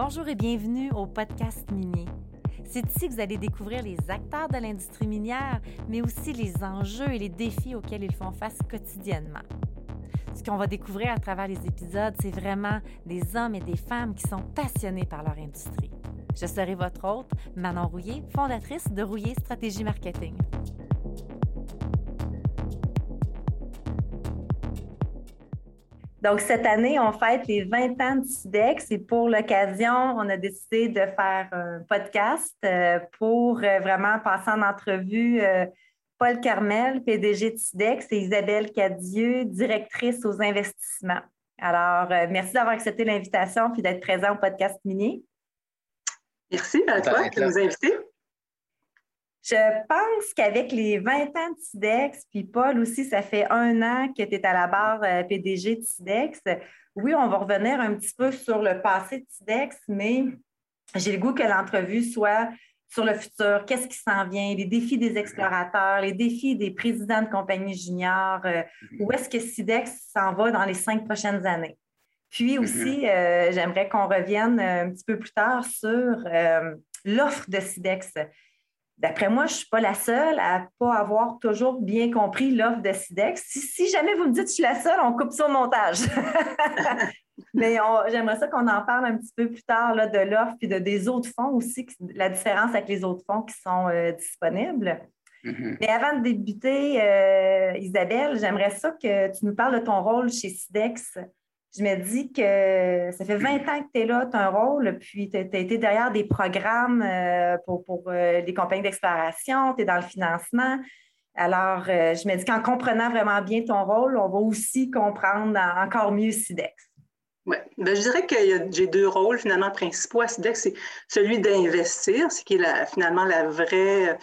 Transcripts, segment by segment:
Bonjour et bienvenue au podcast minier. C'est ici que vous allez découvrir les acteurs de l'industrie minière, mais aussi les enjeux et les défis auxquels ils font face quotidiennement. Ce qu'on va découvrir à travers les épisodes, c'est vraiment des hommes et des femmes qui sont passionnés par leur industrie. Je serai votre hôte, Manon Rouillé, fondatrice de Rouillé Stratégie Marketing. Donc, cette année, on fête les 20 ans de SIDEX et pour l'occasion, on a décidé de faire un podcast euh, pour euh, vraiment passer en entrevue euh, Paul Carmel, PDG de SIDEX, et Isabelle Cadieux, directrice aux investissements. Alors, merci d'avoir accepté l'invitation puis d'être présent au podcast minier. Merci à toi de nous inviter. Je pense qu'avec les 20 ans de TIDEX, puis Paul aussi, ça fait un an que tu es à la barre euh, PDG de TIDEX. Oui, on va revenir un petit peu sur le passé de TIDEX, mais j'ai le goût que l'entrevue soit sur le futur, qu'est-ce qui s'en vient, les défis des explorateurs, les défis des présidents de compagnies juniors, euh, où est-ce que SIDEX s'en va dans les cinq prochaines années? Puis mm-hmm. aussi, euh, j'aimerais qu'on revienne un petit peu plus tard sur l'offre de SIDEX. D'après moi, je ne suis pas la seule à ne pas avoir toujours bien compris l'offre de SIDEX. Si, jamais vous me dites que je suis la seule, on coupe ça au montage. Mais j'aimerais ça qu'on en parle un petit peu plus tard là, de l'offre et de, des autres fonds aussi, la différence avec les autres fonds qui sont euh, disponibles. Mm-hmm. Mais avant de débuter, euh, Isabelle, j'aimerais ça que tu nous parles de ton rôle chez SIDEX je me dis que ça fait 20 ans que tu es là, tu as un rôle, puis tu as, été derrière des programmes euh, pour, pour euh, compagnies d'exploration, tu es dans le financement. Alors, euh, je me dis qu'en comprenant vraiment bien ton rôle, on va aussi comprendre encore mieux SIDEX. Oui, ben, je dirais que j'ai deux rôles finalement principaux à SIDEX. C'est celui d'investir, ce qui est finalement la vraie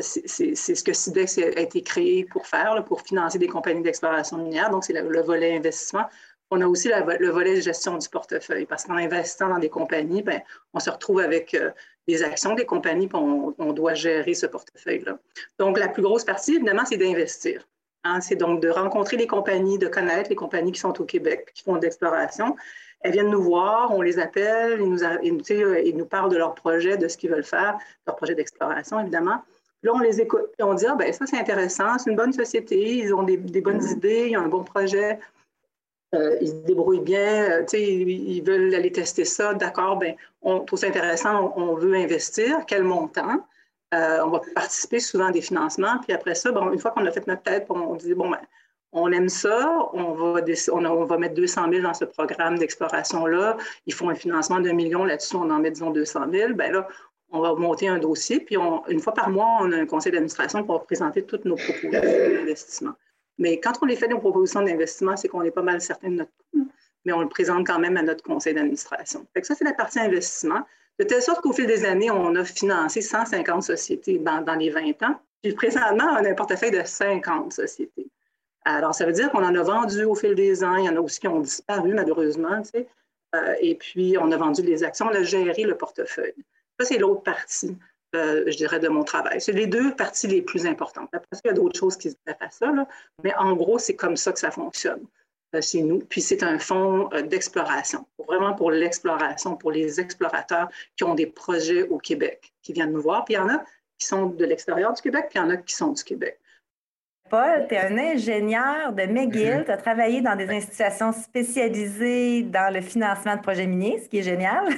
c'est ce que SIDEX a été créé pour faire, pour financer des compagnies d'exploration minière. Donc, c'est le, volet investissement. On a aussi le volet de gestion du portefeuille parce qu'en investissant dans des compagnies, ben, on se retrouve avec euh, des actions des compagnies et on, doit gérer ce portefeuille-là. Donc, la plus grosse partie, évidemment, c'est d'investir. Hein. c'est donc de rencontrer les compagnies, de connaître les compagnies qui sont au Québec, qui font de l'exploration. Elles viennent nous voir, on les appelle, ils nous, ils nous parlent de leurs projets, de ce qu'ils veulent faire, leur projet d'exploration, évidemment. Là, on les écoute et on dit, ah, ben ça, c'est intéressant, c'est une bonne société, ils ont des, des bonnes idées, ils ont un bon projet, euh, ils se débrouillent bien, euh, ils, ils, veulent aller tester ça, d'accord, ben, on trouve ça intéressant, on, veut investir, quel montant? Euh, on va participer souvent à des financements, puis après ça, bon, une fois qu'on a fait notre tête, on dit, bon, ben, on aime ça, on va, on, va mettre 200 000 dans ce programme d'exploration-là, ils font un financement d'un million, là-dessus, on en met, disons, 200 000, ben là, on va monter un dossier, puis une fois par mois, on a un conseil d'administration pour présenter toutes nos propositions d'investissement. Mais quand on les fait des propositions d'investissement, c'est qu'on est pas mal certain de notre coût, mais on le présente quand même à notre conseil d'administration. ça, c'est la partie investissement. De telle sorte qu'au fil des années, on a financé 150 sociétés dans, les 20 ans. Puis présentement, on a un portefeuille de 50 sociétés. Alors, ça veut dire qu'on en a vendu au fil des ans. Il y en a aussi qui ont disparu, malheureusement. Euh, et puis, on a vendu des actions, on a géré le portefeuille. Ça, c'est l'autre partie. Euh, je dirais, de mon travail. C'est les deux parties les plus importantes. Après il y a d'autres choses qui se greffent à ça, mais en gros, c'est comme ça que ça fonctionne euh, chez nous. Puis c'est un fonds euh, d'exploration, vraiment pour l'exploration, pour les explorateurs qui ont des projets au Québec, qui viennent nous voir. Puis il y en a qui sont de l'extérieur du Québec, puis il y en a qui sont du Québec. Paul, tu es un ingénieur de McGill. Tu as travaillé dans des institutions spécialisées dans le financement de projets miniers, ce qui est génial.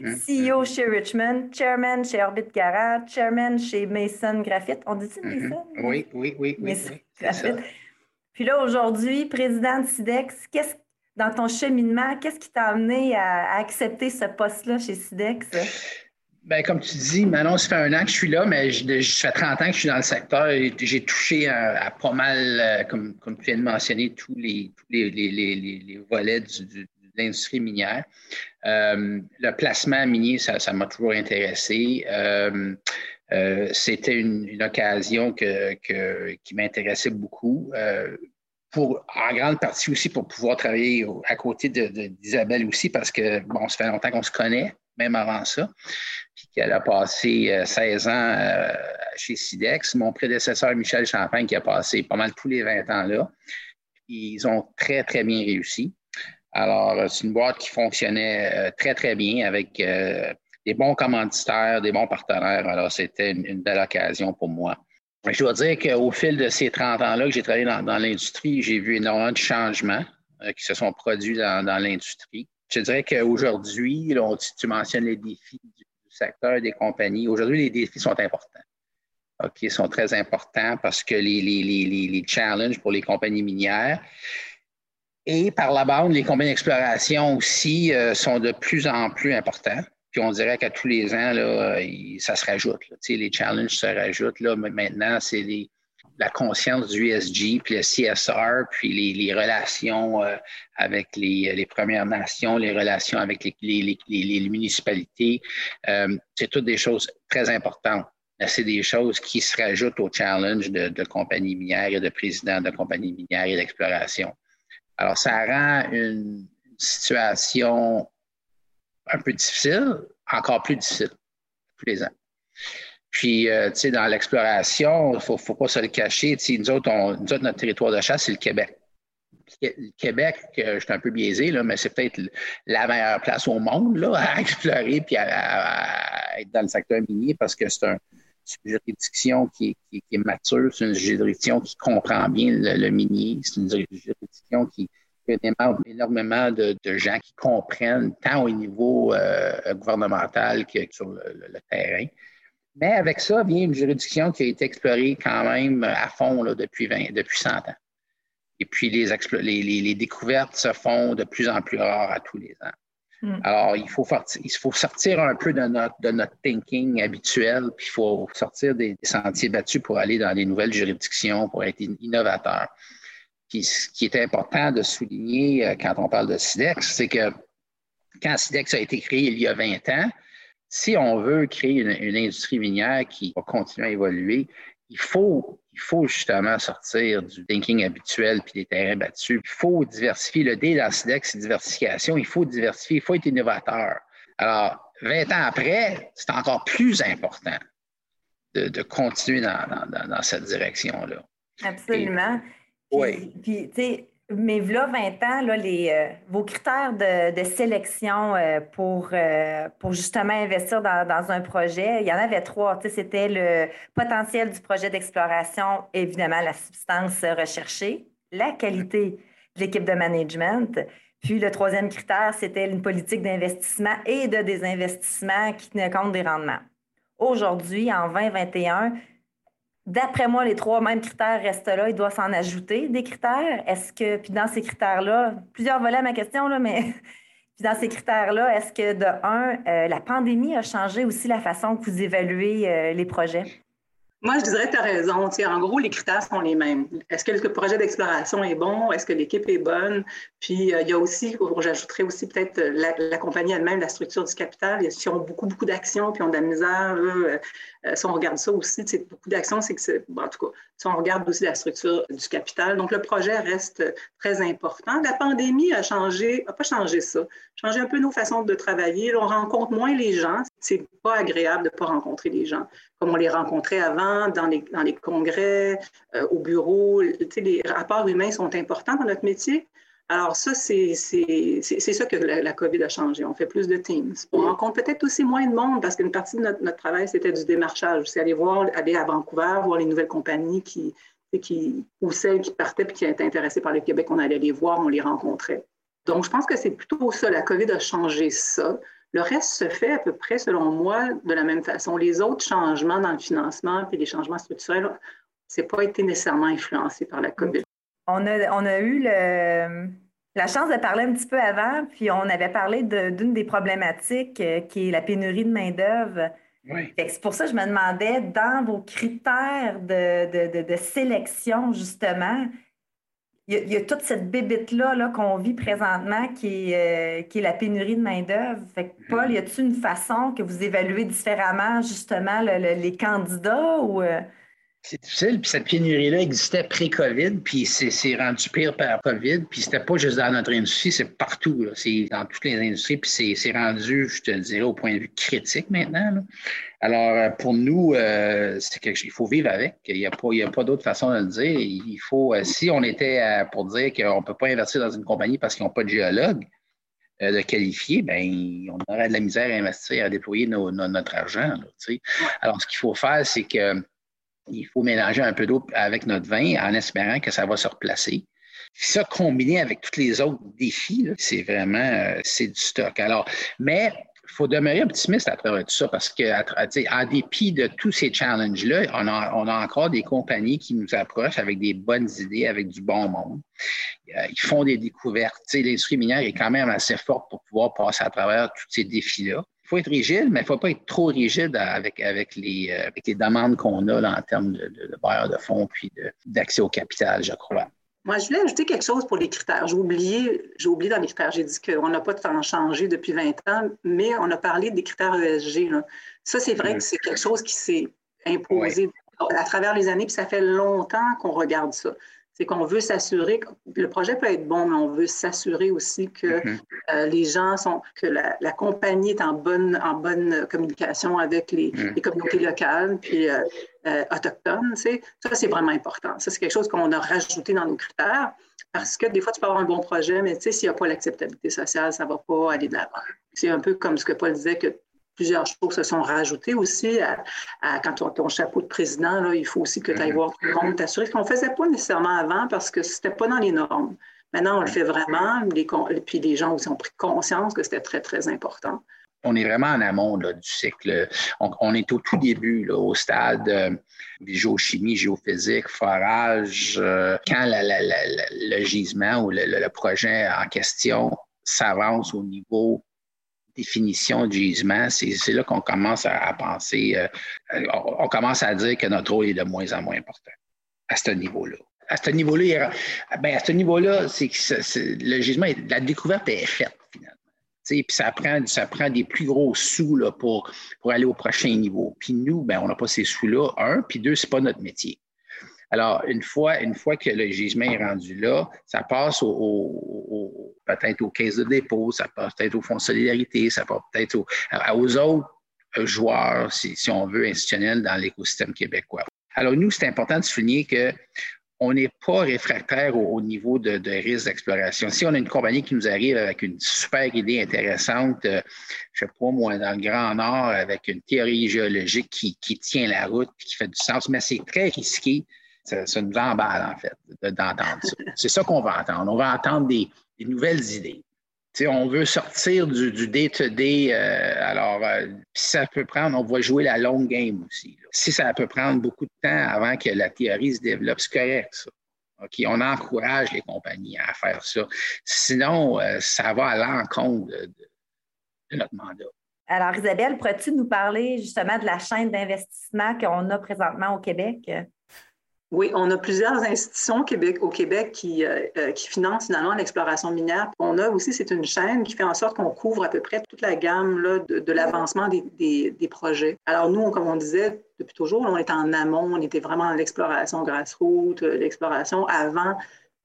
Mhm. CEO chez Richmond, chairman chez Orbit Garage, chairman chez Mason Graphite. On dit-tu mhm. Mason? Oui, oui, oui. oui, Graphite. Puis là, aujourd'hui, président de SIDEX, qu'est-ce, dans ton cheminement, qu'est-ce qui t'a amené à, à accepter ce poste-là chez SIDEX? Ben, comme tu dis, Manon, ça fait un an que je suis là, mais je, fais 30 ans que je suis dans le secteur et j'ai touché à, pas mal, euh, comme, comme, tu viens de mentionner, tous les, tous les, les, les, volets de l'industrie minière. Euh, le placement minier, ça m'a toujours intéressé. Euh, c'était une, une, occasion que, que, qui m'intéressait beaucoup. Pour, en grande partie aussi pour pouvoir travailler à côté d'Isabelle aussi, parce que, bon, ça fait longtemps qu'on se connaît, même avant ça puis qu'elle a passé 16 euh, ans euh, chez Sidex. Mon prédécesseur Michel Champagne qui a passé pas mal tous les 20 ans là. Ils ont très, très bien réussi. Alors, c'est une boîte qui fonctionnait très, très bien avec des bons commanditaires, des bons partenaires. Alors, c'était une, belle occasion pour moi. Je dois dire qu'au fil de ces 30 ans-là que j'ai travaillé dans, l'industrie, j'ai vu énormément de changements qui se sont produits dans, l'industrie. Je dirais qu'aujourd'hui, tu mentionnes les défis du secteur des compagnies. Aujourd'hui, les défis sont importants. OK, sont très importants parce que les, les, challenges pour les compagnies minières et par la bande, les compagnies d'exploration aussi euh, sont de plus en plus importants. Puis on dirait qu'à tous les ans, là, ça se rajoute. Les challenges se rajoutent. Là, maintenant, c'est la conscience du ESG, puis le CSR, puis les, relations euh, avec les, Premières Nations, les relations avec les, municipalités. Euh, c'est toutes des choses très importantes c'est des choses qui se rajoutent au challenge de, compagnies minières et de présidents de compagnies minières et d'exploration. Alors, ça rend une situation un peu difficile, encore plus difficile tous les. Puis, euh, tu sais, dans l'exploration, il ne faut, pas se le cacher. Nous autres, nous autres, notre territoire de chasse, c'est le Québec. Le Québec, je suis un peu biaisé, là, mais c'est peut-être la meilleure place au monde là, à explorer puis à, être dans le secteur minier parce que c'est un, une juridiction qui est, mature, c'est une juridiction qui comprend bien le, minier, c'est une juridiction qui énormément de, gens qui comprennent tant au niveau euh, gouvernemental que sur le, terrain. Mais avec ça vient une juridiction qui a été explorée quand même à fond depuis, 20, depuis 100 ans. Et puis les, les découvertes se font de plus en plus rares à tous les ans. Mm. Alors, il faut, il faut sortir un peu de notre, de notre thinking habituel, puis il faut sortir des, sentiers battus pour aller dans les nouvelles juridictions, pour être innovateur. Puis ce qui est important de souligner euh, quand on parle de SIDEX, c'est que quand SIDEX a été créé il y a 20 ans, si on veut créer une, une industrie minière qui va continuer à évoluer, il faut il faut justement sortir du thinking habituel puis des terrains battus. Il faut diversifier. Le D dans SIDEX, c'est diversification. Il faut diversifier, il faut être innovateur. Alors, 20 ans après, c'est encore plus important de, continuer dans, cette direction-là. Absolument. oui. Puis, tu sais, mais là, 20 ans, là, les, euh, vos critères de, sélection euh, pour, euh, pour justement investir dans, un projet, il y en avait trois. C'était le potentiel du projet d'exploration, évidemment la substance recherchée, la qualité de l'équipe de management. Puis le troisième critère, c'était une politique d'investissement et de désinvestissement qui tenait compte des rendements. Aujourd'hui, en 2021, D'après moi, les trois mêmes critères restent là. Il doit s'en ajouter des critères. Est-ce que, puis dans ces critères-là, plusieurs volets à ma question, là, mais puis dans ces critères-là, est-ce que de un, euh, la pandémie a changé aussi la façon que vous évaluez euh, les projets? Moi, je dirais tu as raison. en gros, les critères sont les mêmes. Est-ce que le projet d'exploration est bon? Est-ce que l'équipe est bonne? Puis, euh, il y a aussi, j'ajouterais aussi peut-être la, compagnie elle-même, la structure du capital. Si on ont beaucoup, beaucoup d'actions, puis on a de la misère, euh, si on regarde ça aussi, beaucoup d'actions, c'est que, bon, en tout cas, si on regarde aussi la structure du capital. Donc, le projet reste très important. La pandémie a changé, n'a pas changé ça, changé un peu nos façons de travailler. on rencontre moins les gens. C'est pas agréable de ne pas rencontrer les gens comme on les rencontrait avant dans les, congrès, euh, au bureau. Les rapports humains sont importants dans notre métier. Alors ça, c'est ça que la, COVID a changé. On fait plus de Teams. On rencontre peut-être aussi moins de monde parce qu'une partie de notre, travail, c'était du démarchage. C'est aller voir, aller à Vancouver, voir les nouvelles compagnies qui, qui, ou celles qui partaient et qui étaient intéressées par le Québec. On allait les voir, on les rencontrait. Donc, je pense que c'est plutôt ça. La COVID a changé ça. Le reste se fait à peu près, selon moi, de la même façon. Les autres changements dans le financement puis les changements structurels, c'est pas été nécessairement influencé par la COVID. On a, eu la chance de parler un petit peu avant, puis on avait parlé d'une des problématiques euh, qui est la pénurie de main-d'œuvre. C'est pour ça que je me demandais, dans vos critères de, sélection, justement, il y, a, toute cette bébite-là qu'on vit présentement qui est, euh, qui est la pénurie de main-d'œuvre. Paul, y a-t-il une façon que vous évaluez différemment, justement, les candidats ou. Euh? C'est difficile, puis cette pénurie-là existait pré-COVID, puis c'est rendu pire par COVID, puis c'était pas juste dans notre industrie, c'est partout, c'est dans toutes les industries, puis c'est rendu, je te dirais, au point de vue critique maintenant. Alors, euh, pour nous, euh, c'est quelque chose, il faut vivre avec. Il n'y a pas, pas d'autre façon de le dire. Il faut, euh, si on était pour dire qu'on ne peut pas investir dans une compagnie parce qu'ils n'ont pas de géologue de qualifié, ben, on aurait de la misère à investir, à déployer notre argent. Alors, ce qu'il faut faire, c'est que il faut mélanger un peu d'eau avec notre vin en espérant que ça va se replacer. Ça, combiné avec tous les autres défis, c'est vraiment euh, du stock. Alors, mais il faut demeurer optimiste à travers tout ça parce que, dépit de tous ces challenges-là, on a, on a, encore des compagnies qui nous approchent avec des bonnes idées, avec du bon monde. Euh, ils font des découvertes. L'industrie minière est quand même assez forte pour pouvoir passer à travers tous ces défis-là faut être rigide, mais il ne faut pas être trop rigide avec, avec, les, euh, les demandes qu'on a en termes de, de, de de fonds puis d'accès au capital, je crois. Moi, je voulais ajouter quelque chose pour les critères. J'ai oublié, j'ai oublié dans les critères, j'ai dit qu'on n'a pas de temps changé depuis 20 ans, mais on a parlé des critères ESG. Ça, c'est vrai que c'est quelque chose qui s'est imposé à travers les années, puis ça fait longtemps qu'on regarde ça c'est qu'on veut s'assurer que le projet peut être bon, mais on veut s'assurer aussi que mm-hmm. euh, les gens sont, que la, compagnie est en bonne, en bonne communication avec les, mm. communautés locales puis euh, euh, autochtones. Ça, c'est vraiment important. Ça, c'est quelque chose qu'on a rajouté dans nos critères parce que des fois, tu peux avoir un bon projet, mais s'il n'y a pas l'acceptabilité sociale, ça ne va pas aller de l'avant. C'est un peu comme ce que Paul disait, que plusieurs choses se sont rajoutées aussi. À, quand tu as ton chapeau de président, là, il faut aussi que tu ailles voir tout le monde, t'assurer qu'on ne faisait pas nécessairement avant parce que ce n'était pas dans les normes. Maintenant, on le fait vraiment, les, puis les gens aussi ont pris conscience que c'était très, très important. On est vraiment en amont du cycle. On, est au tout début, au stade euh, géochimie, géophysique, forage. Euh, quand le gisement ou le, projet en question s'avance au niveau définition du gisement, c'est là qu'on commence à, penser, euh, on, commence à dire que notre rôle est de moins en moins important à ce niveau-là. À ce niveau-là, ben à ce niveau-là, c'est le gisement, la découverte est faite finalement. Puis ça prend, ça prend des plus gros sous là, pour, pour aller au prochain niveau. Puis nous, ben, on n'a pas ces sous-là, un, puis deux, ce n'est pas notre métier. Alors, une fois, une fois que le gisement est rendu là, ça passe au, peut-être aux caisses de dépôt, ça passe peut-être au Fonds de solidarité, ça passe peut-être aux, autres joueurs, si, on veut, institutionnels dans l'écosystème québécois. Alors, nous, c'est important de souligner que on n'est pas réfractaire au, niveau de, risque d'exploration. Si on a une compagnie qui nous arrive avec une super idée intéressante, euh, je ne sais pas moi, dans le Grand Nord, avec une théorie géologique qui, qui tient la route et qui fait du sens, mais c'est très risqué ça, nous emballe, en fait, d'entendre ça. C'est ça qu'on va entendre. On va entendre des, nouvelles idées. on veut sortir du day-to-day. Euh, alors, euh, ça peut prendre, on va jouer la long game aussi. Si ça peut prendre beaucoup de temps avant que la théorie se développe, c'est correct, ça. OK, on encourage les compagnies à faire ça. Sinon, euh, ça va à l'encontre de, de, notre mandat. Alors, Isabelle, pourrais-tu nous parler justement de la chaîne d'investissement qu'on a présentement au Québec? Oui, on a plusieurs institutions au Québec qui, euh, euh, qui financent finalement l'exploration minière. On a aussi, c'est une chaîne qui fait en sorte qu'on couvre à peu près toute la gamme de, l'avancement des, des, projets. Alors nous, comme on disait depuis toujours, on est en amont, on était vraiment dans l'exploration grassroots, euh, l'exploration avant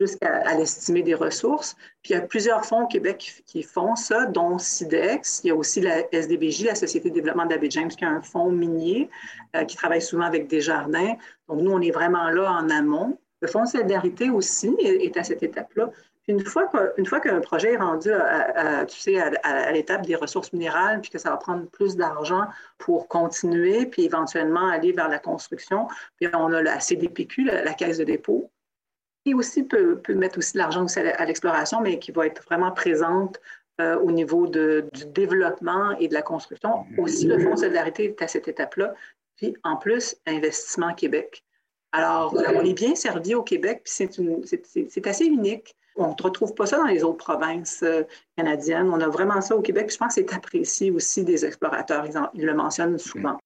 jusqu'à l'estimer des ressources. Puis il y a plusieurs fonds au Québec qui, font ça, dont SIDEX. Il y a aussi la SDBJ, la Société de développement d'Abbé James, qui a un fonds minier euh, qui travaille souvent avec des jardins. Donc nous, on est vraiment là en amont. Le fonds de solidarité aussi est, à cette étape-là. Une fois, fois qu'un projet est rendu à, tu sais, à, l'étape des ressources minérales, puis que ça va prendre plus d'argent pour continuer, puis éventuellement aller vers la construction, puis on a la CDPQ, la Caisse de dépôt, qui aussi peut, mettre aussi de l'argent à l'exploration, mais qui va être vraiment présente euh, au niveau du développement et de la construction. Aussi, le Fonds de solidarité est à cette étape-là. Puis, en plus, Investissement Québec. Alors, on est bien servi au Québec, puis c'est assez unique. On ne retrouve pas ça dans les autres provinces euh, canadiennes. On a vraiment ça au Québec. Puis je pense que c'est apprécié aussi des explorateurs. ils le mentionnent souvent.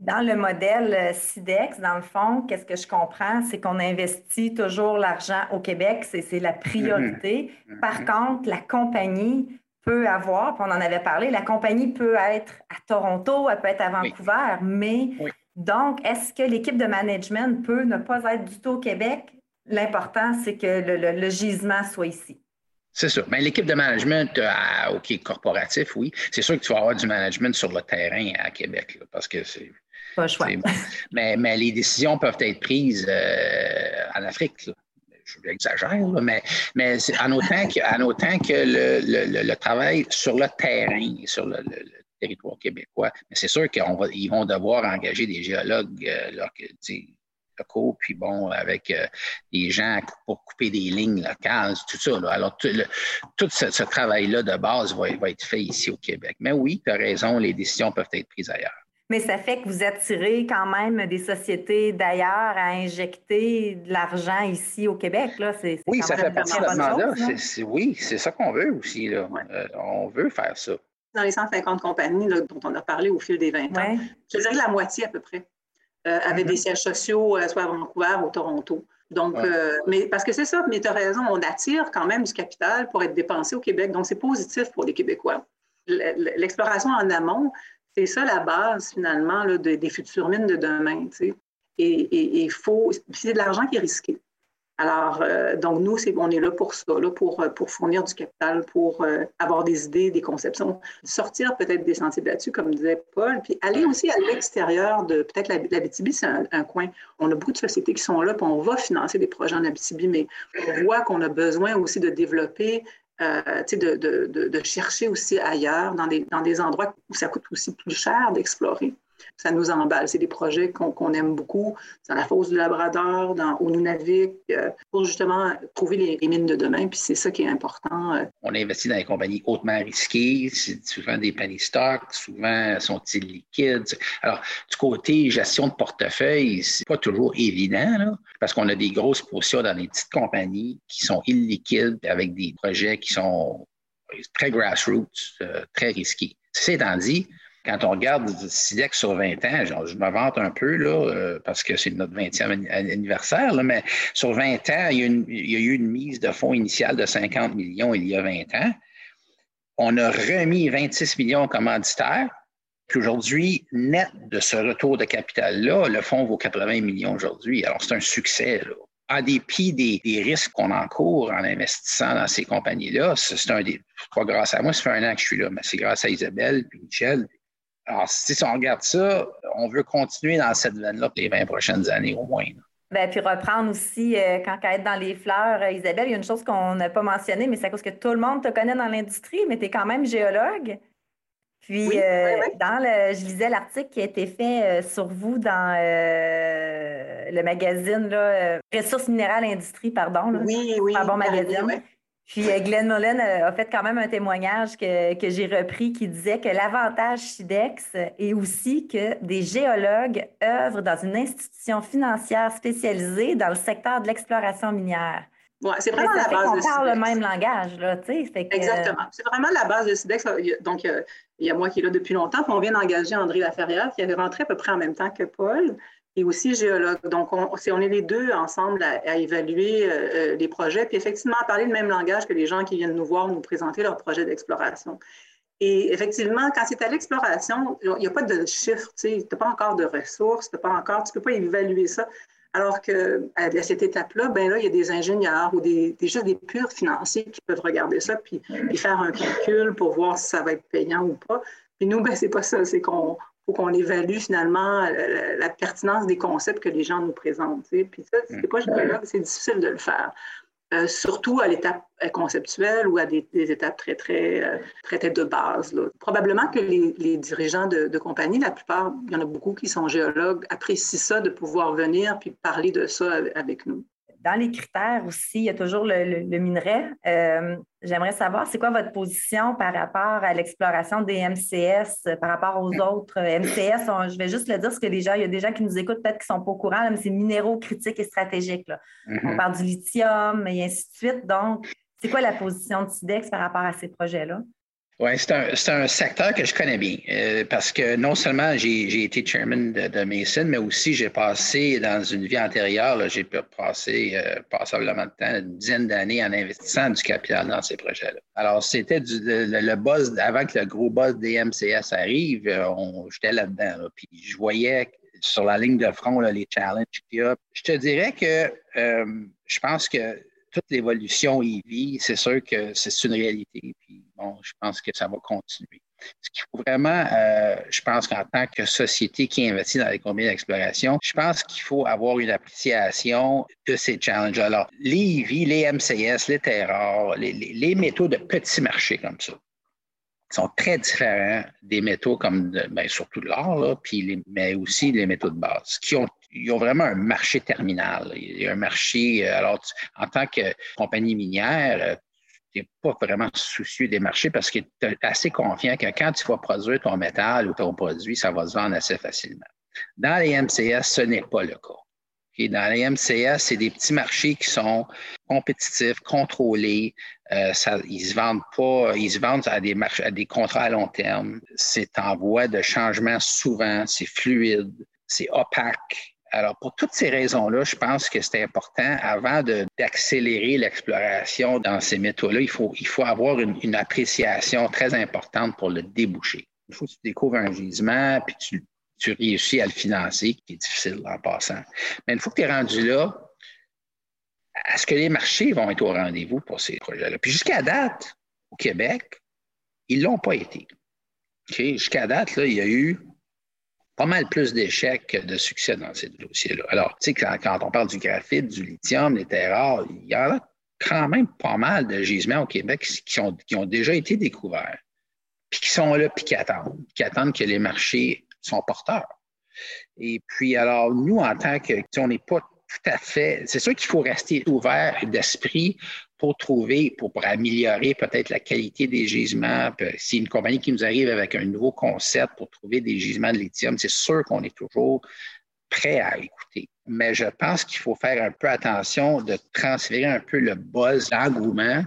Dans le modèle SIDEX, dans le fond, qu'est-ce que je comprends, c'est qu'on investit toujours l'argent au Québec, c'est la priorité. Mm-hmm. Par mm-hmm. contre, la compagnie peut avoir, puis on en avait parlé, la compagnie peut être à Toronto, elle peut être à Vancouver, mais Donc, est-ce que l'équipe de management peut ne pas être du tout au Québec? L'important, c'est que le, gisement soit ici. C'est sûr. Mais l'équipe de management, euh, OK, corporatif, oui. C'est sûr que tu vas avoir du management sur le terrain à Québec, parce que c'est. Pas. Mais, les décisions peuvent être prises euh, en Afrique. Je l'exagère, mais, mais en, autant que, le, travail sur le terrain, sur le, territoire québécois, c'est sûr qu'ils vont devoir engager des géologues euh, locaux, puis bon, avec euh, des gens pour couper des lignes locales, tout ça. Alors, tout, ce, travail-là de base va, être fait ici au Québec. Mais oui, tu as raison, les décisions peuvent être prises ailleurs. Mais ça fait que vous attirez quand même des sociétés d'ailleurs à injecter de l'argent ici au Québec. Là. oui, ça fait partie de notre mandat. oui, c'est ça qu'on veut aussi. Là. Euh, on veut faire ça. Dans les 150 compagnies dont on a parlé au fil des 20 ans, je dirais la moitié à peu près euh, avaient des mm-hmm. sièges sociaux, euh, soit à Vancouver ou Toronto. Donc, mais parce que c'est ça, mais tu as raison, on attire quand même du capital pour être dépensé au Québec. Donc, c'est positif pour les Québécois. L'exploration en amont, c'est ça la base, finalement, là, des futures mines de demain. Et il faut. C'est de l'argent qui est risqué. Alors, euh, donc, nous, on est là pour ça, là, pour, euh, pour fournir du capital, pour euh, avoir des idées, des conceptions, sortir peut-être des sentiers battus, comme disait Paul, puis aller aussi à l'extérieur de peut-être la, BTB, c'est un, coin. On a beaucoup de sociétés qui sont là, puis on va financer des projets en Abitibi, mais on voit qu'on a besoin aussi de développer euh, de, de, de, chercher aussi ailleurs, dans des, dans des endroits où ça coûte aussi plus cher d'explorer ça nous emballe. C'est des projets qu'on aime beaucoup, dans la fosse du Labrador, dans, au Nunavik, euh, pour justement trouver les, mines de demain. Puis c'est ça qui est important. Euh. On investit dans des compagnies hautement risquées, c'est souvent des penny stocks, souvent sont-ils liquides? Alors, du côté gestion de portefeuille, c'est pas toujours évident, parce qu'on a des grosses positions dans des petites compagnies qui sont illiquides avec des projets qui sont très grassroots, euh, très risqués. Ceci étant dit, quand on regarde SIDEX sur 20 ans, je me vante un peu là, euh, parce que c'est notre 20e anniversaire, mais sur 20 ans, il y, a eu une mise de fonds initiale de 50 millions il y a 20 ans. On a remis 26 millions commanditaires. Puis aujourd'hui, net de ce retour de capital-là, le fonds vaut 80 millions aujourd'hui. Alors, c'est un succès. Là. En dépit des, risques qu'on encourt en investissant dans ces compagnies-là, c'est un des. Pas grâce à moi, ça fait un an que je suis là, mais c'est grâce à Isabelle, puis Michel, alors, si on regarde ça, on veut continuer dans cette veine-là pour les 20 prochaines années au moins. Bien, puis reprendre aussi, euh, quand tu être dans les fleurs, euh, Isabelle, il y a une chose qu'on n'a pas mentionnée, mais c'est à cause que tout le monde te connaît dans l'industrie, mais tu es quand même géologue. Puis, euh, dans le, je lisais l'article qui a été fait sur vous dans le magazine là, Ressources minérales industrie, pardon. oui, oui. Un bon magazine. Puis euh, Glenn Mullen a fait quand même un témoignage que, que j'ai repris qui disait que l'avantage SIDEX est aussi que des géologues œuvrent dans une institution financière spécialisée dans le secteur de l'exploration minière. Ouais, c'est vraiment la base on parle le même langage, là, tu sais. Exactement. C'est vraiment la base de SIDEX. Donc, il y a moi qui est là depuis longtemps, puis on vient d'engager André Laferrière, qui avait rentré à peu près en même temps que Paul et aussi géologue. Donc, on, on est les deux ensemble à, évaluer euh, euh, les projets, puis effectivement à parler le même langage que les gens qui viennent nous voir, nous présenter leurs projets d'exploration. Et effectivement, quand c'est à l'exploration, il n'y a pas de chiffres, tu n'as pas encore de ressources, pas encore, tu ne peux pas évaluer ça. Alors qu'à à cette étape-là, ben là, il y a des ingénieurs ou des, des, juste des purs financiers qui peuvent regarder ça puis, puis, faire un calcul pour voir si ça va être payant ou pas. Puis nous, ben, c'est pas ça, c'est qu'on faut qu'on évalue finalement euh, la, pertinence des concepts que les gens nous présentent. Puis ça, c'est pas c'est difficile de le faire. Euh, surtout à l'étape euh, conceptuelle ou à des, étapes très, très, très, de base. Probablement que les, dirigeants de, de, compagnie, la plupart, il y en a beaucoup qui sont géologues, apprécient ça de pouvoir venir puis parler de ça avec nous dans les critères aussi, il y a toujours le, minerai. Euh, j'aimerais savoir, c'est quoi votre position par rapport à l'exploration des MCS, par rapport aux autres MCS? je vais juste le dire, parce que déjà, il y a des gens qui nous écoutent peut-être qui ne sont pas au courant, mais c'est minéraux critiques et stratégiques. Mm-hmm. On parle du lithium et ainsi de suite. Donc, c'est quoi la position de SIDEX par rapport à ces projets-là? Oui, c'est un, un, secteur que je connais bien euh, parce que non seulement j'ai été chairman de, Mason, mais aussi j'ai passé dans une vie antérieure, j'ai passé euh, passablement de temps, une dizaine d'années en investissant du capital dans ces projets-là. Alors, c'était le, le, buzz, avant que le gros buzz des MCS arrive, euh, j'étais là-dedans. puis je voyais sur la ligne de front, les challenges qu'il y a. Je te dirais que euh, je pense que toute l'évolution EV, c'est sûr que c'est une réalité. Puis bon, je pense que ça va continuer. Ce qu'il faut vraiment, euh, je pense qu'en tant que société qui investit dans les combines d'exploration, je pense qu'il faut avoir une appréciation de ces challenges. Alors, les EV, les MCS, les terres les, métaux de petits marchés comme ça, sont très différents des métaux comme, bien, surtout de l'or, mais aussi les métaux de base, qui ont, ils ont vraiment un marché terminal. Il y a un marché, euh, alors en tant que compagnie minière, euh, tu n'es pas vraiment soucieux des marchés parce que tu es assez confiant que quand tu vas produire ton métal ou ton produit, ça va se vendre assez facilement. Dans les MCS, ce n'est pas le cas dans les MCS, c'est des petits marchés qui sont compétitifs, contrôlés. Euh, ça, ils se vendent pas, ils se vendent à des marchés, à des contrats à long terme. C'est en voie de changement souvent, c'est fluide, c'est opaque. Alors, pour toutes ces raisons-là, je pense que c'est important, avant d'accélérer l'exploration dans ces métaux-là, il faut, avoir une, appréciation très importante pour le déboucher. Il faut que tu découvres un gisement, puis tu, tu réussis à le financer, qui est difficile en passant. Mais une fois que tu es rendu là, est-ce que les marchés vont être au rendez-vous pour ces projets-là? Puis jusqu'à date, au Québec, ils ne l'ont pas été. Jusqu'à date, il y a eu pas mal plus d'échecs que de succès dans ces dossiers-là. Alors, tu sais, quand, on parle du graphite, du lithium, des terres rares, il y en a quand même pas mal de gisements au Québec qui, qui ont déjà été découverts, puis qui sont là, puis qui attendent, qui attendent que les marchés sont porteurs. Et puis, alors, nous, en tant que, on n'est pas tout à fait, c'est sûr qu'il faut rester ouvert d'esprit pour trouver, pour, améliorer peut-être la qualité des gisements. Si une compagnie qui nous arrive avec un nouveau concept pour trouver des gisements de lithium, c'est sûr qu'on est toujours prêt à écouter. Mais je pense qu'il faut faire un peu attention de transférer un peu le buzz d'engouement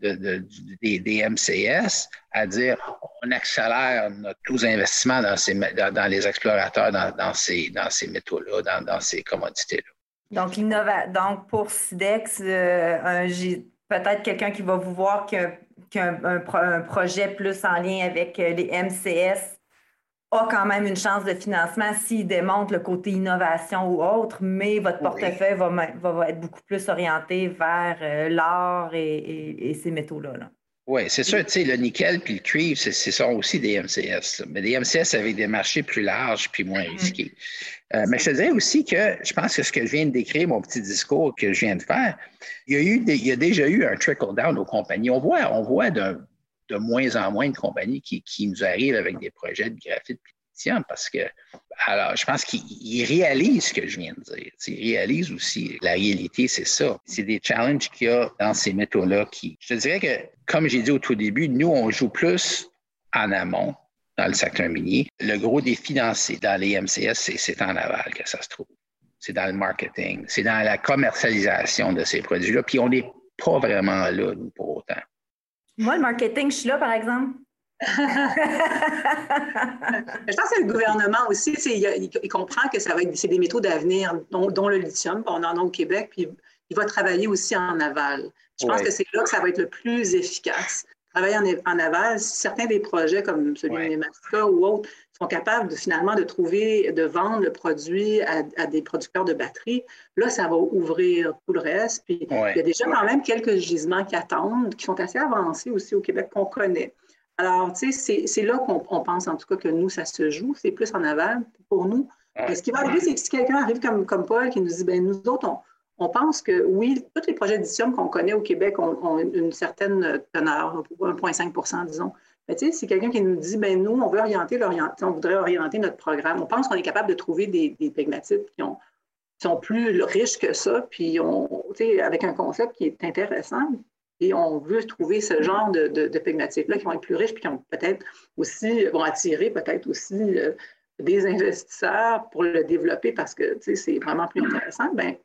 des, MCS à dire on accélère les investissements dans, ces, dans, les explorateurs, dans, ces, dans ces métaux-là, dans, ces commodités-là. Donc, Donc, pour SIDEX, euh, peut-être quelqu'un qui va vous voir qui a, un, projet plus en lien avec euh, les MCS a quand même une chance de financement s'il démontre le côté innovation ou autre, mais votre portefeuille va, va, être beaucoup plus orienté vers euh, l'or et, ces métaux-là. Oui, c'est sûr, tu sais, le nickel puis le cuivre, ce sont aussi des MCS, mais des MCS avec des marchés plus larges puis moins mm. risqués. Euh, mais je te dirais aussi que je pense que ce que je viens de décrire, mon petit discours que je viens de faire, il y a, eu il y a déjà eu un trickle-down aux compagnies. On voit, on voit de moins en moins de compagnies qui, nous arrivent avec des projets de graphite parce que, alors, je pense qu'ils réalisent ce que je viens de dire. Ils réalisent aussi la réalité, c'est ça. C'est des challenges qu'il y a dans ces métaux-là qui, je te dirais que, comme j'ai dit au tout début, nous, on joue plus en amont dans le secteur minier. Le gros défi dans, dans les MCS, c'est en aval que ça se trouve. C'est dans le marketing, c'est dans la commercialisation de ces produits-là. Puis on n'est pas vraiment là, nous, pour autant. Moi, le marketing, je suis là, par exemple. Je pense que le gouvernement aussi, il, comprend que ça va être c'est des métaux d'avenir, dont, le lithium, on en a au Québec, puis il va travailler aussi en aval. Je pense que c'est là que ça va être le plus efficace. Travailler en, aval, certains des projets comme celui de Nemaska ou autres sont capables de, finalement de trouver, de vendre le produit à, des producteurs de batteries, là, ça va ouvrir tout le reste. Puis il y a déjà quand même quelques gisements qui attendent, qui sont assez avancés aussi au Québec qu'on connaît. Alors, tu sais, c'est là qu'on pense en tout cas que nous, ça se joue. C'est plus en aval pour nous. ce qui va arriver, c'est que si quelqu'un arrive comme, comme Paul qui nous dit, ben nous autres, on, pense que oui, tous les projets d'édition qu'on connaît au Québec ont, ont une certaine teneur, 1,5% disons. Mais tu sais, c'est quelqu'un qui nous dit, ben nous, on veut orienter, on voudrait orienter notre programme. On pense qu'on est capable de trouver des, des pegmatites qui, sont plus riches que ça, puis on, avec un concept qui est intéressant. Et on veut trouver ce genre de, de, là qui vont être plus riches, puis qui ont peut-être aussi, vont attirer peut-être aussi euh, des investisseurs pour le développer parce que c'est vraiment plus intéressant. Ben,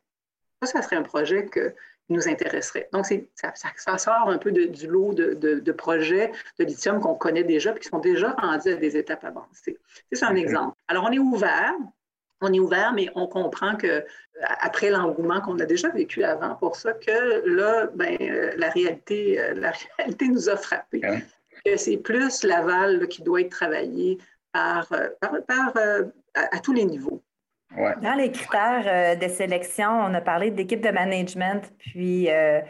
ça, ça serait un projet que nous intéresserait. Donc, ça, ça, sort un peu du lot de, projets de lithium qu'on connaît déjà et qui sont déjà rendus à des étapes avancées. C'est un exemple. Alors, on est ouvert. On est ouvert, mais on comprend que après l'engouement qu'on a déjà vécu avant pour ça, que là, ben, euh, la, réalité, euh, la réalité nous a frappé. Que c'est plus l'aval qui doit être travaillé par, euh, par, à, tous les niveaux. Dans les critères euh, de sélection, on a parlé d'équipe de management, puis euh,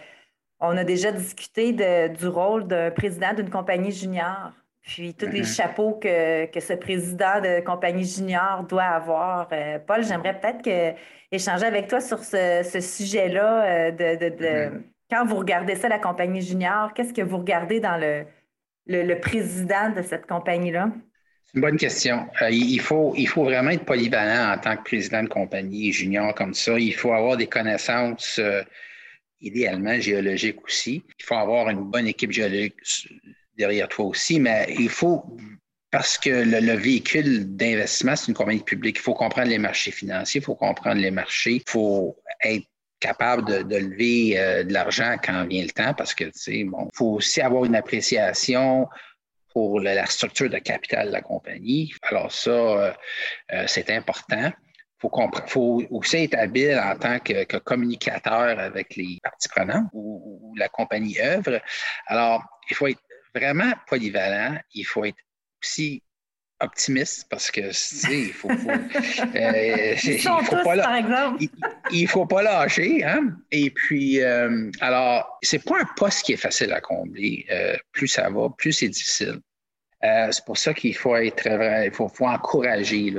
on a déjà discuté du rôle d'un président d'une compagnie junior, puis tous les mm-hmm. chapeaux que, ce président de compagnie junior doit avoir. Euh, Paul, j'aimerais peut-être que, échanger avec toi sur ce, sujet-là. de, mm-hmm. Quand vous regardez ça, la compagnie junior, qu'est-ce que vous regardez dans le président de cette compagnie-là? une bonne question. Euh, il, faut, il faut vraiment être polyvalent en tant que président de compagnie junior comme ça. Il faut avoir des connaissances euh, idéalement géologiques aussi. Il faut avoir une bonne équipe géologique derrière toi aussi, mais il faut, parce que le, véhicule d'investissement, c'est une compagnie publique, il faut comprendre les marchés financiers, il faut comprendre les marchés, il faut être capable de, lever euh, de l'argent quand vient le temps parce que, tu sais, bon, il faut aussi avoir une appréciation pour la, structure de capital de la compagnie. Alors ça, euh, euh, c'est important. Il faut, aussi être habile en tant que, communicateur avec les parties prenantes ou, la compagnie œuvre. Alors, il faut être vraiment polyvalent. Il faut être aussi optimiste parce que il faut, faut, euh, il faut pas il, faut pas lâcher hein? et puis euh, alors c'est pas un poste qui est facile à combler euh, plus ça va plus c'est difficile c'est pour ça qu'il faut être il faut, faut encourager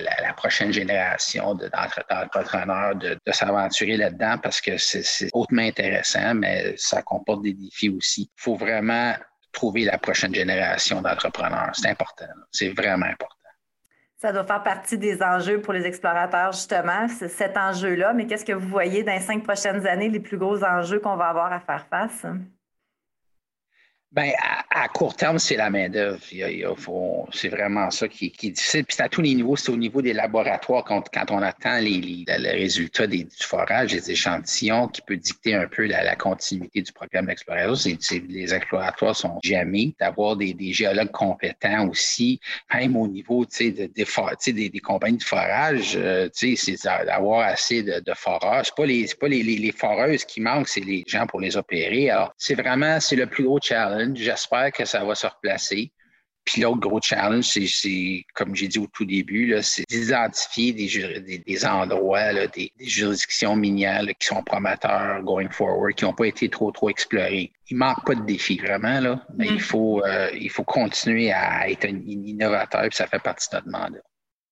la, prochaine génération d'entrepreneurs de, de, s'aventurer là-dedans parce que c'est hautement intéressant, mais ça comporte des défis aussi. Il faut vraiment trouver la prochaine génération d'entrepreneurs. C'est important. C'est vraiment important. Ça doit faire partie des enjeux pour les explorateurs, justement, cet enjeu-là. Mais qu'est-ce que vous voyez dans les cinq prochaines années, les plus gros enjeux qu'on va avoir à faire face? Bien, à, court terme, c'est la main-d'œuvre. C'est vraiment ça qui, est difficile. Puis c'est à tous les niveaux. C'est au niveau des laboratoires quand, quand on attend les, les, résultats des, du forage, des échantillons, qui peut dicter un peu la, continuité du programme d'exploration. Les exploratoires sont jamais. D'avoir des, géologues compétents aussi, même au niveau de, des, des, compagnies de forage, euh, c'est d'avoir assez de, de forages. Ce pas, les, pas les, les foreuses qui manquent, c'est les gens pour les opérer. Alors, c'est vraiment c'est le plus gros challenge J'espère que ça va se replacer. Puis l'autre gros challenge, c'est, comme j'ai dit au tout début, c'est d'identifier des, des, endroits, des, juridictions minières qui sont prometteurs going forward, qui n'ont pas été trop, trop explorés. Il manque pas de défis, vraiment, là, mais il, mm. faut, euh, il faut continuer à être un innovateur, puis ça fait partie de notre mandat.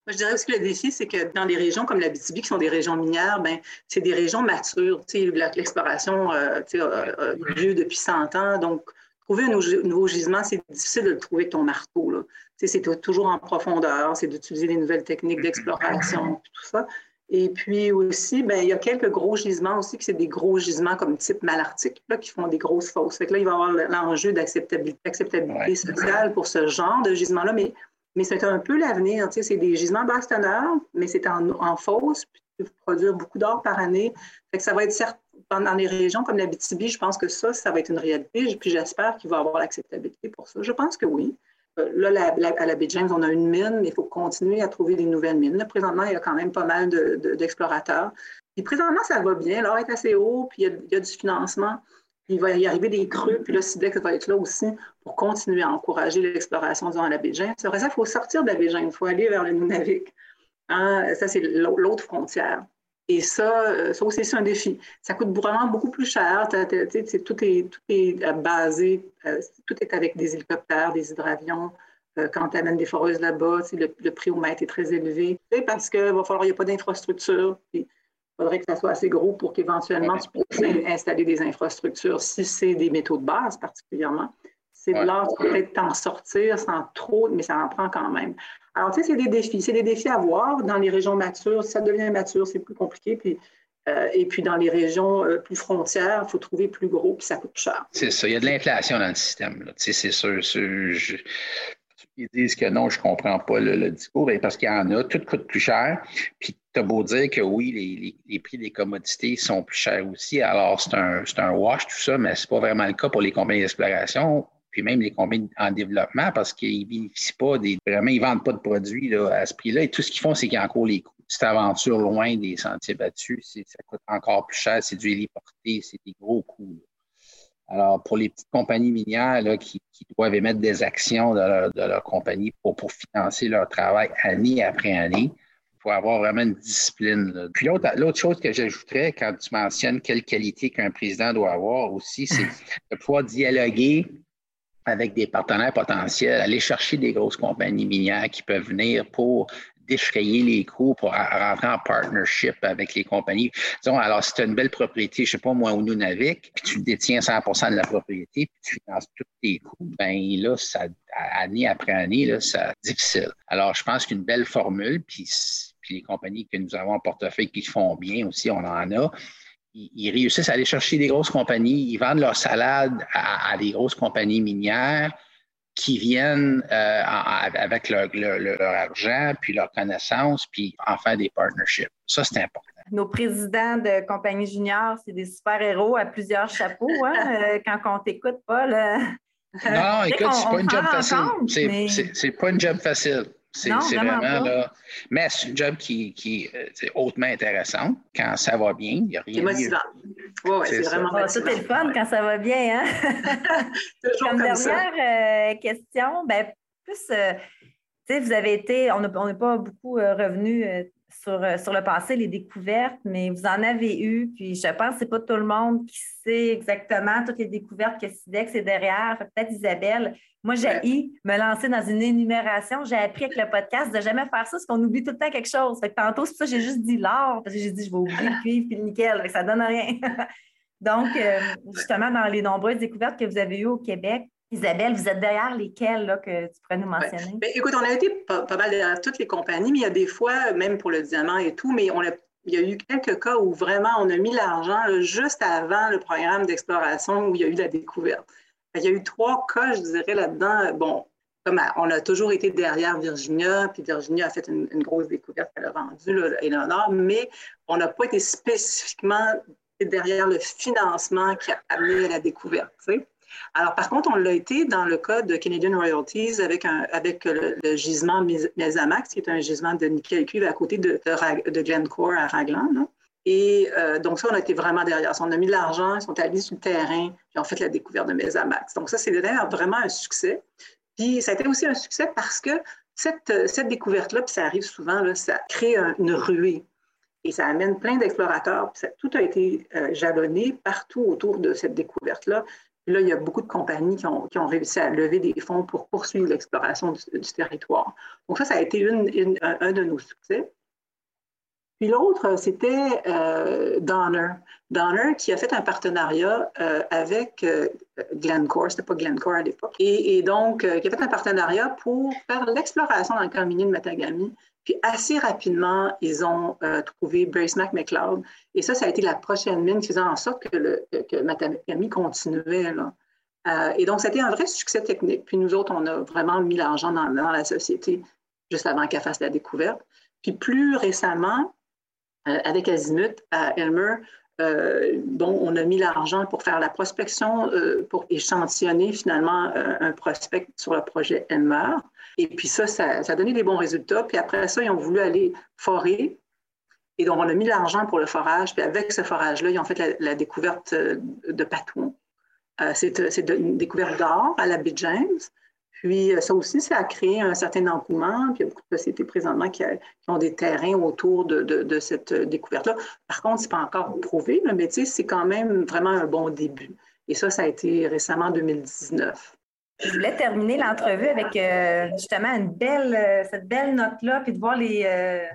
je dirais aussi que le défi, c'est que dans des régions comme la BTB, qui sont des régions minières, ben, c'est des régions matures. L'exploration euh, a eu lieu depuis 100 ans, donc trouver un nouveau gisement, c'est difficile de le trouver avec ton marteau. C'est toujours en profondeur, c'est d'utiliser des nouvelles techniques d'exploration, tout ça. Et puis aussi, ben, il y a quelques gros gisements aussi, qui c'est des gros gisements comme type malartic, là, qui font des grosses fosses. Fait là, il va y avoir l'enjeu d'acceptabilité sociale pour ce genre de gisement-là, mais, mais c'est un peu l'avenir. C'est des gisements basse teneur, mais c'est en, en fosse, puis tu peux produire beaucoup d'or par année. Fait que ça va être certes dans les régions comme la BTB, je pense que ça, ça va être une réalité. Puis j'espère qu'il va y avoir l'acceptabilité pour ça. Je pense que oui. Euh, là, à la baie James, on a une mine, mais il faut continuer à trouver des nouvelles mines. présentement, il y a quand même pas mal d'explorateurs. puis présentement, ça va bien. L'or est assez haut, puis il y, a, du financement. Puis il va y arriver des creux, puis là, SIDEX va être là aussi pour continuer à encourager l'exploration dans la baie James. C'est vrai, ça, il faut sortir de la baie James, il faut aller vers le Nunavik. Hein? Ça, c'est l'autre frontière. Et ça, euh, ça aussi, c'est un défi. Ça coûte vraiment beaucoup plus cher. tout, est, tout est euh, basé, euh, tout est avec des hélicoptères, des hydravions. quand tu amènes des foreuses là-bas, le, prix au mètre est très élevé. Parce qu'il va falloir, il n'y a pas d'infrastructure. Il faudrait que ça soit assez gros pour qu'éventuellement tu puisses installer des infrastructures, si c'est des métaux de base particulièrement. C'est de l'art, peut-être t'en sortir sans trop, mais ça en prend quand même. Alors, tu sais, c'est des défis. C'est des défis à voir dans les régions matures. Si ça devient mature, c'est plus compliqué. Puis, euh, et puis, dans les régions euh, plus frontières, il faut trouver plus gros, puis ça coûte cher. C'est ça. Il y a de l'inflation dans le système. Tu sais, c'est sûr. Je... Ils disent que non, je ne comprends pas le, discours, parce qu'il y en a, tout coûte plus cher. Puis, tu as beau dire que oui, les, les, prix des commodités sont plus chers aussi. Alors, c'est un, un wash, tout ça, mais ce n'est pas vraiment le cas pour les compagnies d'exploration puis même les compagnies en développement parce qu'ils ne bénéficient pas des. Vraiment, ils ne vendent pas de produits là, à ce prix-là. Et tout ce qu'ils font, c'est qu'ils encore les coûts. Cette aventure loin des sentiers battus, ça coûte encore plus cher, c'est du héliporté, c'est des gros coûts. Alors, pour les petites compagnies minières là, qui, doivent émettre des actions de leur, compagnie pour, pour financer leur travail année après année, faut avoir vraiment une discipline. Puis l'autre chose que j'ajouterais quand tu mentionnes quelle qualité qu'un président doit avoir aussi, c'est de pouvoir dialoguer avec des partenaires potentiels, aller chercher des grosses compagnies minières qui peuvent venir pour défrayer les coûts pour rentrer en partnership avec les compagnies. Disons, alors, si tu as une belle propriété, je ne sais pas moi, au Nunavik, puis tu détiens 100% de la propriété, puis tu finances tous tes coûts, ben là, ça, année après année, là, c'est difficile. Alors, je pense qu'une belle formule, puis, puis les compagnies que nous avons en portefeuille qui font bien aussi, on en a, ils, réussissent à aller chercher des grosses compagnies, ils vendent leur salade à, des grosses compagnies minières qui viennent euh, avec leur, argent, puis leur connaissance, puis en faire des partnerships. Ça, c'est important. Nos présidents de compagnies juniors, c'est des super-héros à plusieurs chapeaux. Hein? Euh, quand on t'écoute, Paul. non, écoute, c'est pas une job facile. C'est pas une job facile. C'est vraiment, là. Mais c'est un job qui, qui euh, est hautement intéressant quand ça va bien. Il n'y a rien C'est motivant. Oui, ouais, c'est vraiment ah, motivant. Tout est le fun quand ça va bien. Hein? comme, dernière euh, question, ben, plus, euh, vous avez été, on n'est pas beaucoup revenu sur, euh, sur le passé, les découvertes, mais vous en avez eu. Puis je pense que ce n'est pas tout le monde qui sait exactement toutes les découvertes que SIDEX est derrière. Peut-être Isabelle. Moi, j'ai me lancer dans une énumération. J'ai appris avec le podcast de jamais faire ça parce qu'on oublie tout le temps quelque chose. Fait que tantôt, c'est pour ça que j'ai juste dit l'or, parce que j'ai dit je vais oublier le cuivre puis le nickel. Ça ne donne rien. Donc, euh, justement, dans les nombreuses découvertes que vous avez eues au Québec, Isabelle, vous êtes derrière lesquelles là, que tu pourrais nous mentionner? Ben, écoute, on a été pas, mal derrière toutes les compagnies, mais il y a des fois, même pour le diamant et tout, mais on a, il y a eu quelques cas où vraiment on a mis l'argent juste avant le programme d'exploration où il y a eu la découverte. Il y a eu trois cas, je dirais, là-dedans. Bon, comme on a toujours été derrière Virginia, puis Virginia a fait une, grosse découverte qu'elle a vendue, là, Eleanor, mais on n'a pas été spécifiquement derrière le financement qui a amené à la découverte. Tu sais. Alors, par contre, on l'a été dans le cas de Canadian Royalties avec, le, gisement Mesamax, qui est un gisement de nickel cuivre à côté de, Glencore à Raglan. Et euh, donc, ça, on a été vraiment derrière. On a mis de l'argent, ils sont allés sur le terrain, puis on fait la découverte de Mesamax. Donc, ça, c'est vraiment un succès. Puis, ça a été aussi un succès parce que cette, découverte-là, puis ça arrive souvent, ça crée une ruée. Et ça amène plein d'explorateurs. Tout a été euh, jalonné partout autour de cette découverte-là. Là, il y a beaucoup de compagnies qui ont, réussi à lever des fonds pour poursuivre l'exploration du, territoire. Donc ça, ça a été un, de nos succès. Puis l'autre, c'était euh, Donner. Donner qui a fait un partenariat euh, avec euh, Glencore, c'était pas Glencore à l'époque, et, donc qui a fait un partenariat pour faire l'exploration dans le camp minier de Matagami puis assez rapidement, ils ont euh, trouvé Brace McLeod. Et ça, ça a été la prochaine mine qui faisait en sorte que, le, que continuait. Euh, et donc, c'était un vrai succès technique. Puis nous autres, on a vraiment mis l'argent dans, la société juste avant qu'elle fasse la découverte. Puis plus récemment, euh, avec Azimut à Elmer, bon, on a mis l'argent pour faire la prospection, pour échantillonner finalement un prospect sur le projet Elmer. Et puis ça, ça, a donné des bons résultats. Puis après ça, ils ont voulu aller forer. Et donc, on a mis l'argent pour le forage. Puis avec ce forage-là, ils ont fait la, découverte euh, de Patouan. Euh, c'est une découverte d'or à la baie James. Puis euh, ça aussi, ça a créé un certain engouement. Puis il y a beaucoup de sociétés présentement qui, ont des terrains autour de, cette découverte-là. Par contre, ce n'est pas encore prouvé, mais c'est quand même vraiment un bon début. Et ça, ça a été récemment en 2019. Je voulais terminer l'entrevue avec euh, justement une belle, euh, cette belle note-là, puis de voir les euh,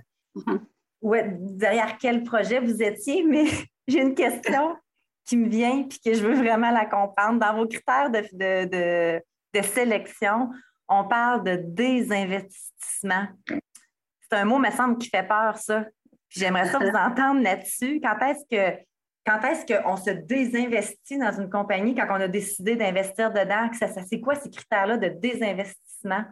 derrière quel projet vous étiez, mais j'ai une question qui me vient puis que je veux vraiment la comprendre. Dans vos critères de, de, de sélection, on parle de désinvestissement. C'est un mot, me semble, qui fait peur, ça. J'aimerais ça vous entendre là-dessus. Quand est-ce que quand est-ce qu'on se désinvestit dans une compagnie quand on a décidé d'investir dedans? Ça, c'est quoi ces critères-là de désinvestissement?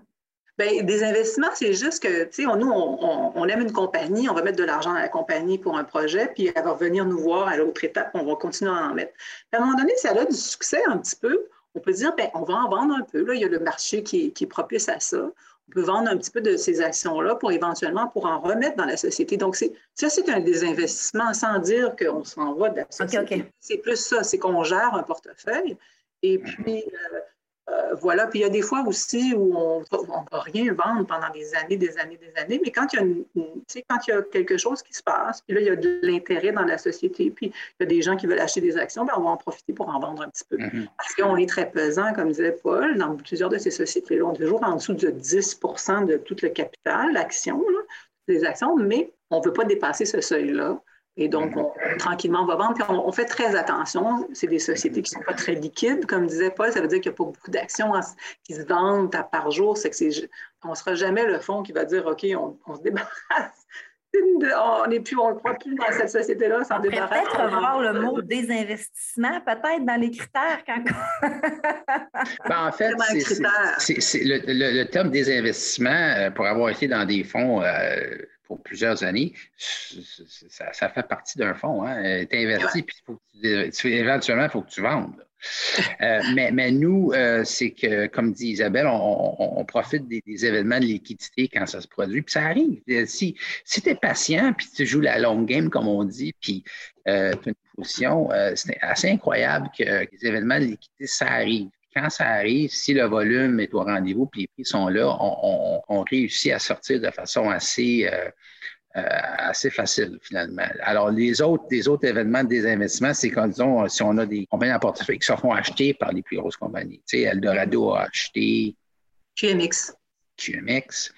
Bien, des investissements, c'est juste que, tu sais, nous, on, aime une compagnie, on va mettre de l'argent dans la compagnie pour un projet, puis elle va venir nous voir à l'autre étape, on va continuer à en mettre. à un moment donné, ça a du succès un petit peu. On peut dire, bien, on va en vendre un peu. Là, il y a le marché qui, qui est propice à ça on peut vendre un petit peu de ces actions-là pour éventuellement pour en remettre dans la société. Donc, ça, c'est un désinvestissement sans dire qu'on s'en va de la société. C'est plus ça, c'est qu'on gère un portefeuille et puis euh, euh, voilà. Puis il y a des fois aussi où on ne va rien vendre pendant des années, des années, des années, mais quand il, y a une, quand il y a quelque chose qui se passe, puis là, il y a de l'intérêt dans la société, puis il y a des gens qui veulent acheter des actions, bien, on va en profiter pour en vendre un petit peu. Mm-hmm. Parce qu'on est très pesant, comme disait Paul, dans plusieurs de ces sociétés-là, on est toujours en dessous de 10 de tout le capital, l'action, des actions, mais on ne veut pas dépasser ce seuil-là. Et donc, on, tranquillement, on va vendre. Puis on, fait très attention. C'est des sociétés qui ne sont pas très liquides, comme disait Paul. Ça veut dire qu'il n'y a pas beaucoup d'actions qui se vendent par jour. C'est que on ne sera jamais le fonds qui va dire OK, on, se débarrasse. On n'est plus, on ne croit plus dans cette société-là, sans débarrasser. Peut-être voir le mot désinvestissement, peut-être dans les critères. Quand... ben, en fait, c'est, le, le, terme désinvestissement, euh, pour avoir été dans des fonds euh, pour plusieurs années, ça, fait partie d'un fonds. Hein. Tu investi, puis éventuellement, il faut que tu vendes. Euh, mais, mais, nous, euh, c'est que, comme dit Isabelle, on, profite des, événements de liquidité quand ça se produit. Puis ça arrive. Euh, si, si tu es patient, puis tu joues la long game, comme on dit, puis tu as une position, c'est assez incroyable que les événements de liquidité, ça arrive quand ça arrive, si le volume est au rendez-vous et les prix sont là, on, réussit à sortir de façon assez, assez facile finalement. Alors, les autres, les autres événements de désinvestissement, c'est quand, disons, si on a des compagnies en portefeuille qui se font acheter par les plus grosses compagnies. Tu sais, Eldorado a acheté. QMX. QMX.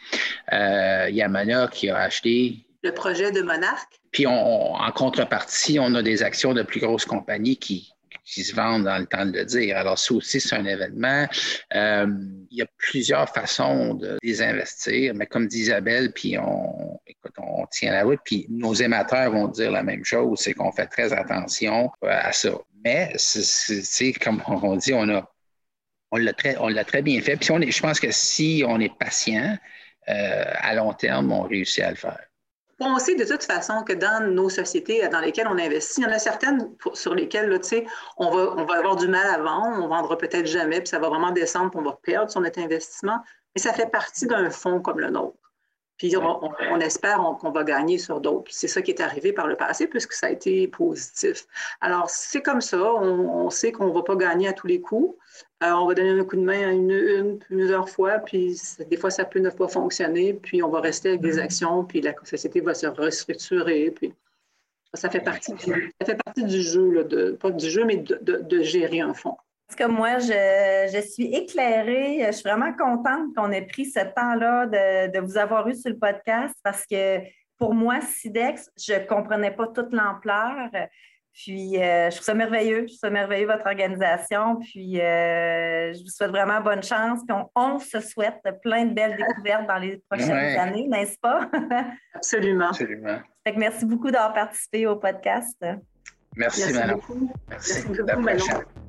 Euh, Yamana qui a acheté. Le projet de Monarque. Puis en contrepartie, on a des actions de plus grosses compagnies qui, qui se vendent dans le temps de le dire. Alors, ça aussi, c'est un événement. Euh, il y a plusieurs façons de les investir, mais comme dit Isabelle, puis on, écoute, on tient la route, puis nos émetteurs vont dire la même chose, c'est qu'on fait très attention à ça. Mais, c'est comme on dit, on a on l'a très, très bien fait. Puis on est, je pense que si on est patient, euh, à long terme, on réussit à le faire. On sait de toute façon que dans nos sociétés dans lesquelles on investit, il y en a certaines sur lesquelles là, on, va, on va avoir du mal à vendre, on ne vendra peut-être jamais, puis ça va vraiment descendre, puis on va perdre sur notre investissement. Mais ça fait partie d'un fonds comme le nôtre. Puis on, espère qu'on va gagner sur d'autres. C'est ça qui est arrivé par le passé puisque ça a été positif. Alors, c'est comme ça. On, sait qu'on ne va pas gagner à tous les coups. Euh, on va donner un coup de main à une, une, plusieurs fois, puis des fois, ça peut ne pas fonctionner, puis on va rester avec des mm-hmm. actions, puis la société va se restructurer. Puis ça fait partie du, ça fait partie du jeu, de, pas du jeu, mais de, de gérer un fonds. Parce que moi, je, suis éclairée. Je suis vraiment contente qu'on ait pris ce temps-là de, vous avoir eu sur le podcast parce que pour moi, SIDEX, je ne comprenais pas toute l'ampleur. Puis, euh, je trouve ça merveilleux. Je trouve ça merveilleux, votre organisation. Puis, euh, je vous souhaite vraiment bonne chance. Puis, on, se souhaite plein de belles découvertes dans les prochaines années, n'est-ce pas? Absolument. Absolument. merci beaucoup d'avoir participé au podcast. Merci, merci Merci, beaucoup. Merci beaucoup,